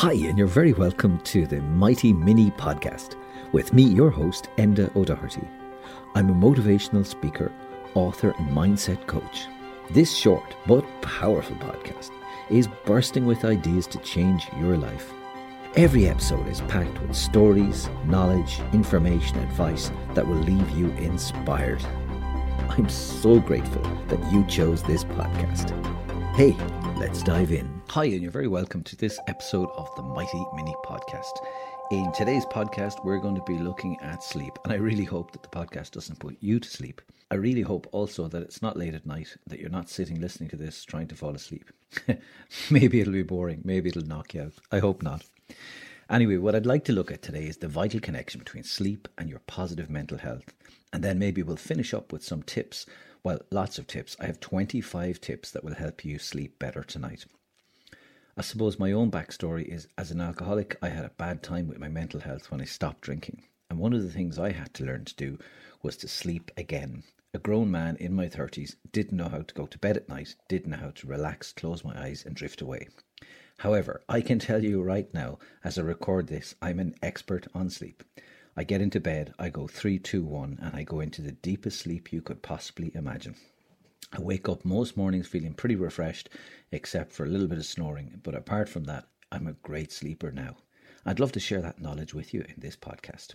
Hi, and you're very welcome to the Mighty Mini Podcast with me, your host, Enda O'Doherty. I'm a motivational speaker, author, and mindset coach. This short but powerful podcast is bursting with ideas to change your life. Every episode is packed with stories, knowledge, information, advice that will leave you inspired. I'm so grateful that you chose this podcast. Hey, let's dive in. Hi, and you're very welcome to this episode of the Mighty Mini Podcast. In today's podcast, we're going to be looking at sleep, and I really hope that the podcast doesn't put you to sleep. I really hope also that it's not late at night, that you're not sitting listening to this trying to fall asleep. maybe it'll be boring, maybe it'll knock you out. I hope not. Anyway, what I'd like to look at today is the vital connection between sleep and your positive mental health. And then maybe we'll finish up with some tips. Well, lots of tips. I have 25 tips that will help you sleep better tonight. I suppose my own backstory is as an alcoholic, I had a bad time with my mental health when I stopped drinking. And one of the things I had to learn to do was to sleep again. A grown man in my 30s didn't know how to go to bed at night, didn't know how to relax, close my eyes, and drift away. However, I can tell you right now, as I record this, I'm an expert on sleep. I get into bed, I go 3, 2, 1, and I go into the deepest sleep you could possibly imagine. I wake up most mornings feeling pretty refreshed, except for a little bit of snoring. But apart from that, I'm a great sleeper now. I'd love to share that knowledge with you in this podcast.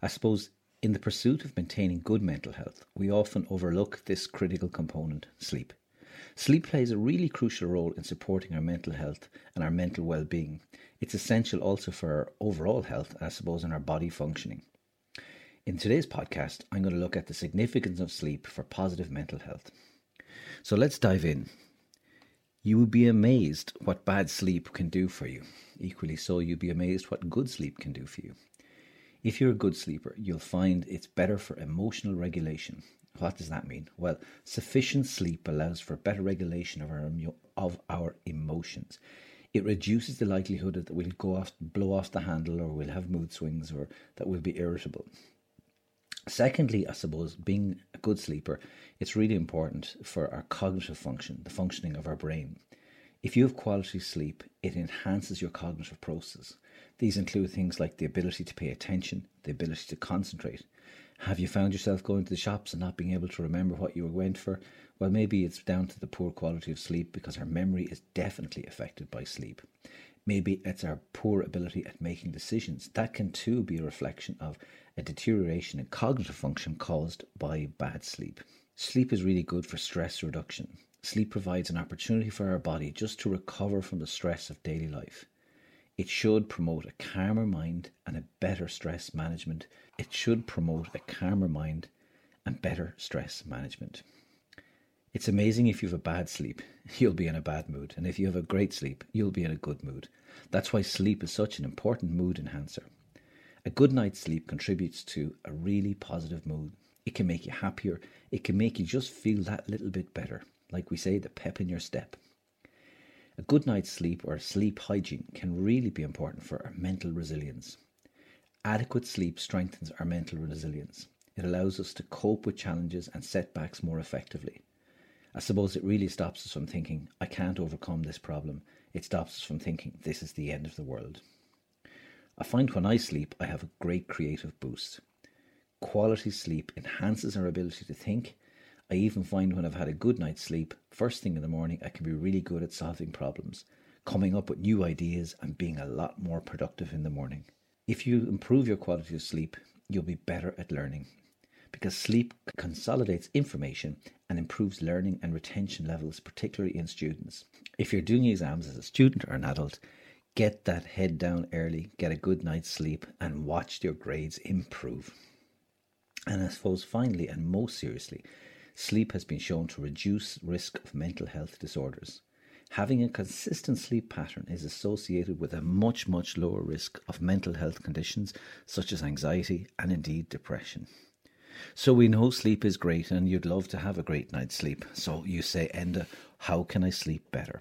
I suppose in the pursuit of maintaining good mental health, we often overlook this critical component sleep. Sleep plays a really crucial role in supporting our mental health and our mental well being. It's essential also for our overall health, I suppose, and our body functioning. In today's podcast, I'm going to look at the significance of sleep for positive mental health. So let's dive in. You would be amazed what bad sleep can do for you. Equally so, you'd be amazed what good sleep can do for you. If you're a good sleeper, you'll find it's better for emotional regulation. What does that mean? Well, sufficient sleep allows for better regulation of our, of our emotions. It reduces the likelihood that we'll go off, blow off the handle, or we'll have mood swings, or that we'll be irritable. Secondly, I suppose being a good sleeper, it's really important for our cognitive function, the functioning of our brain. If you have quality sleep, it enhances your cognitive process. These include things like the ability to pay attention, the ability to concentrate. Have you found yourself going to the shops and not being able to remember what you went for? Well, maybe it's down to the poor quality of sleep because our memory is definitely affected by sleep. Maybe it's our poor ability at making decisions. That can too be a reflection of a deterioration in cognitive function caused by bad sleep. Sleep is really good for stress reduction. Sleep provides an opportunity for our body just to recover from the stress of daily life. It should promote a calmer mind and a better stress management. It should promote a calmer mind and better stress management. It's amazing if you have a bad sleep, you'll be in a bad mood. And if you have a great sleep, you'll be in a good mood. That's why sleep is such an important mood enhancer. A good night's sleep contributes to a really positive mood. It can make you happier. It can make you just feel that little bit better. Like we say, the pep in your step. A good night's sleep or sleep hygiene can really be important for our mental resilience. Adequate sleep strengthens our mental resilience. It allows us to cope with challenges and setbacks more effectively. I suppose it really stops us from thinking, I can't overcome this problem. It stops us from thinking, this is the end of the world. I find when I sleep, I have a great creative boost. Quality sleep enhances our ability to think. I even find when I've had a good night's sleep, first thing in the morning, I can be really good at solving problems, coming up with new ideas, and being a lot more productive in the morning. If you improve your quality of sleep, you'll be better at learning because sleep consolidates information and improves learning and retention levels, particularly in students. If you're doing exams as a student or an adult, get that head down early, get a good night's sleep, and watch your grades improve. And I suppose finally and most seriously, sleep has been shown to reduce risk of mental health disorders. Having a consistent sleep pattern is associated with a much, much lower risk of mental health conditions such as anxiety and indeed depression. So we know sleep is great and you'd love to have a great night's sleep. So you say, Enda, how can I sleep better?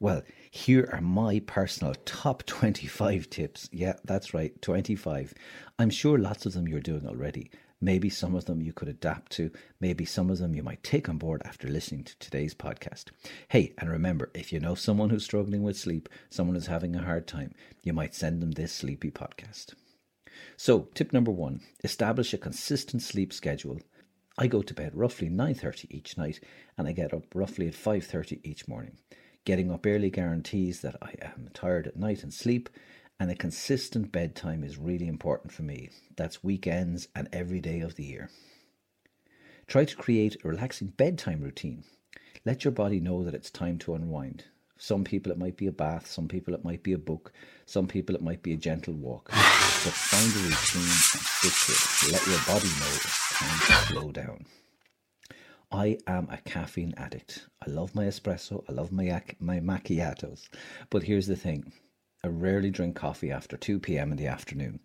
Well, here are my personal top 25 tips. Yeah, that's right, 25. I'm sure lots of them you're doing already. Maybe some of them you could adapt to. Maybe some of them you might take on board after listening to today's podcast. Hey, and remember, if you know someone who's struggling with sleep, someone who's having a hard time, you might send them this sleepy podcast. So, tip number 1, establish a consistent sleep schedule. I go to bed roughly 9:30 each night and I get up roughly at 5:30 each morning. Getting up early guarantees that I am tired at night and sleep and a consistent bedtime is really important for me. That's weekends and every day of the year. Try to create a relaxing bedtime routine. Let your body know that it's time to unwind. Some people it might be a bath, some people it might be a book, some people it might be a gentle walk. But find a routine and stick to it. Let your body know it's time to slow down. I am a caffeine addict. I love my espresso, I love my, my macchiatos. But here's the thing I rarely drink coffee after 2 pm in the afternoon.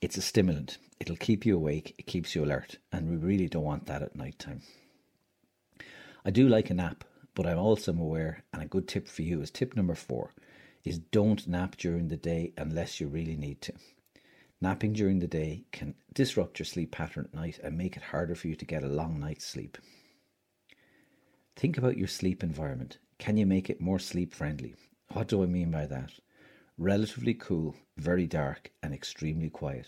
It's a stimulant. It'll keep you awake, it keeps you alert, and we really don't want that at night time. I do like a nap, but I'm also aware, and a good tip for you is tip number four, is don't nap during the day unless you really need to. Napping during the day can disrupt your sleep pattern at night and make it harder for you to get a long night's sleep. Think about your sleep environment. Can you make it more sleep friendly? What do I mean by that? Relatively cool, very dark, and extremely quiet.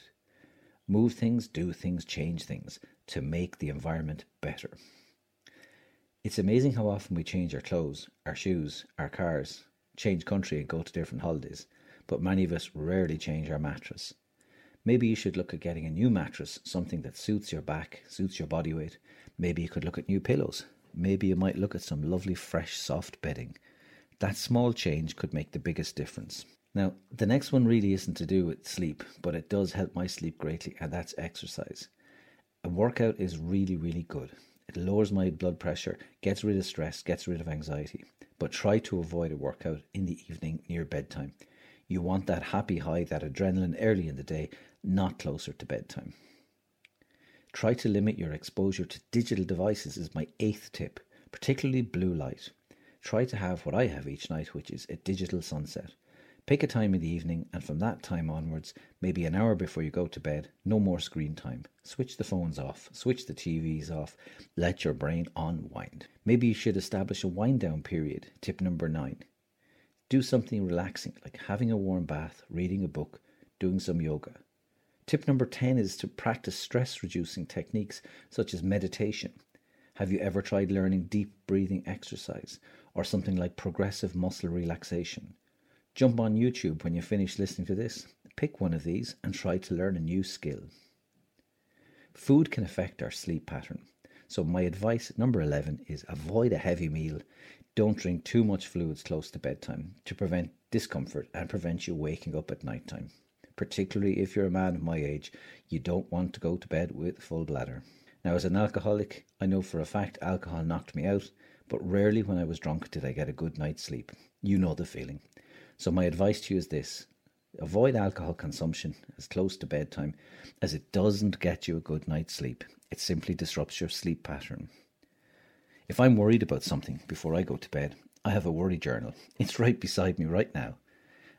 Move things, do things, change things to make the environment better. It's amazing how often we change our clothes, our shoes, our cars, change country and go to different holidays, but many of us rarely change our mattress. Maybe you should look at getting a new mattress, something that suits your back, suits your body weight. Maybe you could look at new pillows. Maybe you might look at some lovely, fresh, soft bedding. That small change could make the biggest difference. Now, the next one really isn't to do with sleep, but it does help my sleep greatly, and that's exercise. A workout is really, really good. It lowers my blood pressure, gets rid of stress, gets rid of anxiety. But try to avoid a workout in the evening near bedtime. You want that happy high, that adrenaline early in the day, not closer to bedtime. Try to limit your exposure to digital devices, is my eighth tip, particularly blue light. Try to have what I have each night, which is a digital sunset. Pick a time in the evening, and from that time onwards, maybe an hour before you go to bed, no more screen time. Switch the phones off, switch the TVs off, let your brain unwind. Maybe you should establish a wind down period. Tip number nine. Do something relaxing, like having a warm bath, reading a book, doing some yoga. Tip number 10 is to practice stress reducing techniques such as meditation. Have you ever tried learning deep breathing exercise or something like progressive muscle relaxation? Jump on YouTube when you finish listening to this, pick one of these, and try to learn a new skill. Food can affect our sleep pattern. So, my advice number 11 is avoid a heavy meal. Don't drink too much fluids close to bedtime to prevent discomfort and prevent you waking up at night time. Particularly if you're a man of my age, you don't want to go to bed with full bladder. Now, as an alcoholic, I know for a fact alcohol knocked me out, but rarely when I was drunk did I get a good night's sleep. You know the feeling. So, my advice to you is this avoid alcohol consumption as close to bedtime as it doesn't get you a good night's sleep. It simply disrupts your sleep pattern. If I'm worried about something before I go to bed, I have a worry journal. It's right beside me right now.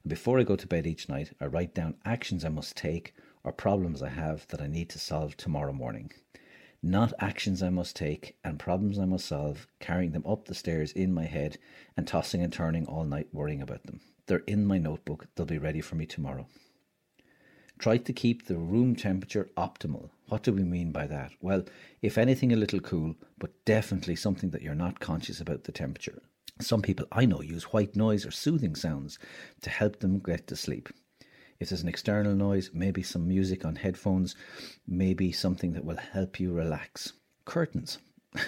And before I go to bed each night, I write down actions I must take or problems I have that I need to solve tomorrow morning. Not actions I must take and problems I must solve, carrying them up the stairs in my head and tossing and turning all night worrying about them. They're in my notebook. They'll be ready for me tomorrow. Try to keep the room temperature optimal. What do we mean by that? Well, if anything, a little cool, but definitely something that you're not conscious about the temperature. Some people I know use white noise or soothing sounds to help them get to sleep. If there's an external noise, maybe some music on headphones, maybe something that will help you relax. Curtains.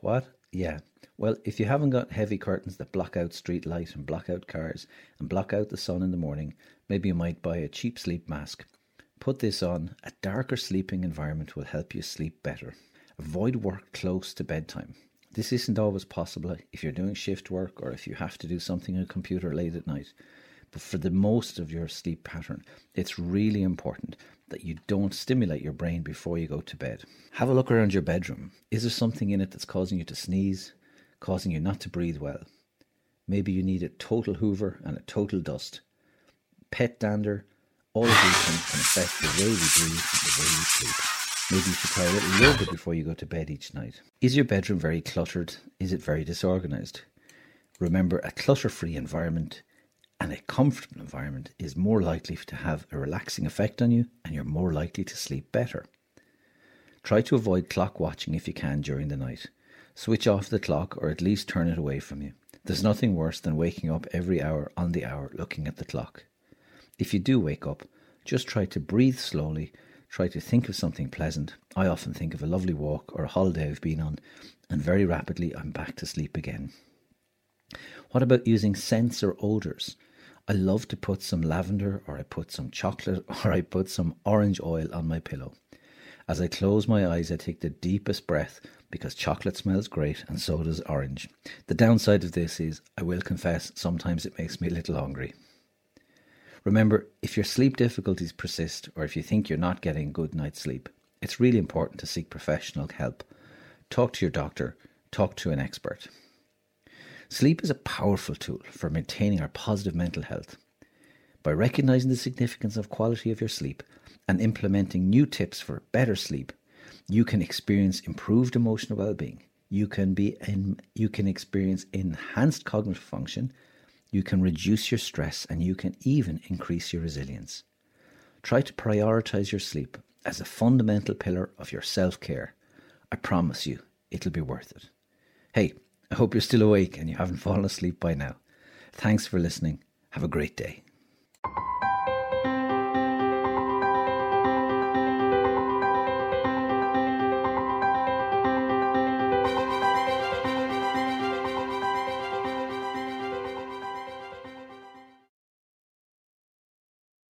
what? Yeah, well, if you haven't got heavy curtains that block out street light and block out cars and block out the sun in the morning, maybe you might buy a cheap sleep mask. Put this on. A darker sleeping environment will help you sleep better. Avoid work close to bedtime. This isn't always possible if you're doing shift work or if you have to do something on a computer late at night. But for the most of your sleep pattern, it's really important that you don't stimulate your brain before you go to bed. Have a look around your bedroom. Is there something in it that's causing you to sneeze, causing you not to breathe well. Maybe you need a total hoover and a total dust. Pet dander, all of these things can affect the way we breathe and the way we sleep. Maybe you should try a little yoga before you go to bed each night. Is your bedroom very cluttered? Is it very disorganized? Remember, a clutter free environment and a comfortable environment is more likely to have a relaxing effect on you and you're more likely to sleep better. Try to avoid clock watching if you can during the night. Switch off the clock or at least turn it away from you. There's nothing worse than waking up every hour on the hour looking at the clock. If you do wake up, just try to breathe slowly, try to think of something pleasant. I often think of a lovely walk or a holiday I've been on, and very rapidly I'm back to sleep again. What about using scents or odours? I love to put some lavender, or I put some chocolate, or I put some orange oil on my pillow. As I close my eyes, I take the deepest breath because chocolate smells great and so does orange. The downside of this is, I will confess, sometimes it makes me a little hungry. Remember, if your sleep difficulties persist or if you think you're not getting good night's sleep, it's really important to seek professional help. Talk to your doctor, talk to an expert. Sleep is a powerful tool for maintaining our positive mental health. By recognizing the significance of quality of your sleep and implementing new tips for better sleep, you can experience improved emotional well-being. You can be in, you can experience enhanced cognitive function you can reduce your stress and you can even increase your resilience. Try to prioritize your sleep as a fundamental pillar of your self care. I promise you, it'll be worth it. Hey, I hope you're still awake and you haven't fallen asleep by now. Thanks for listening. Have a great day.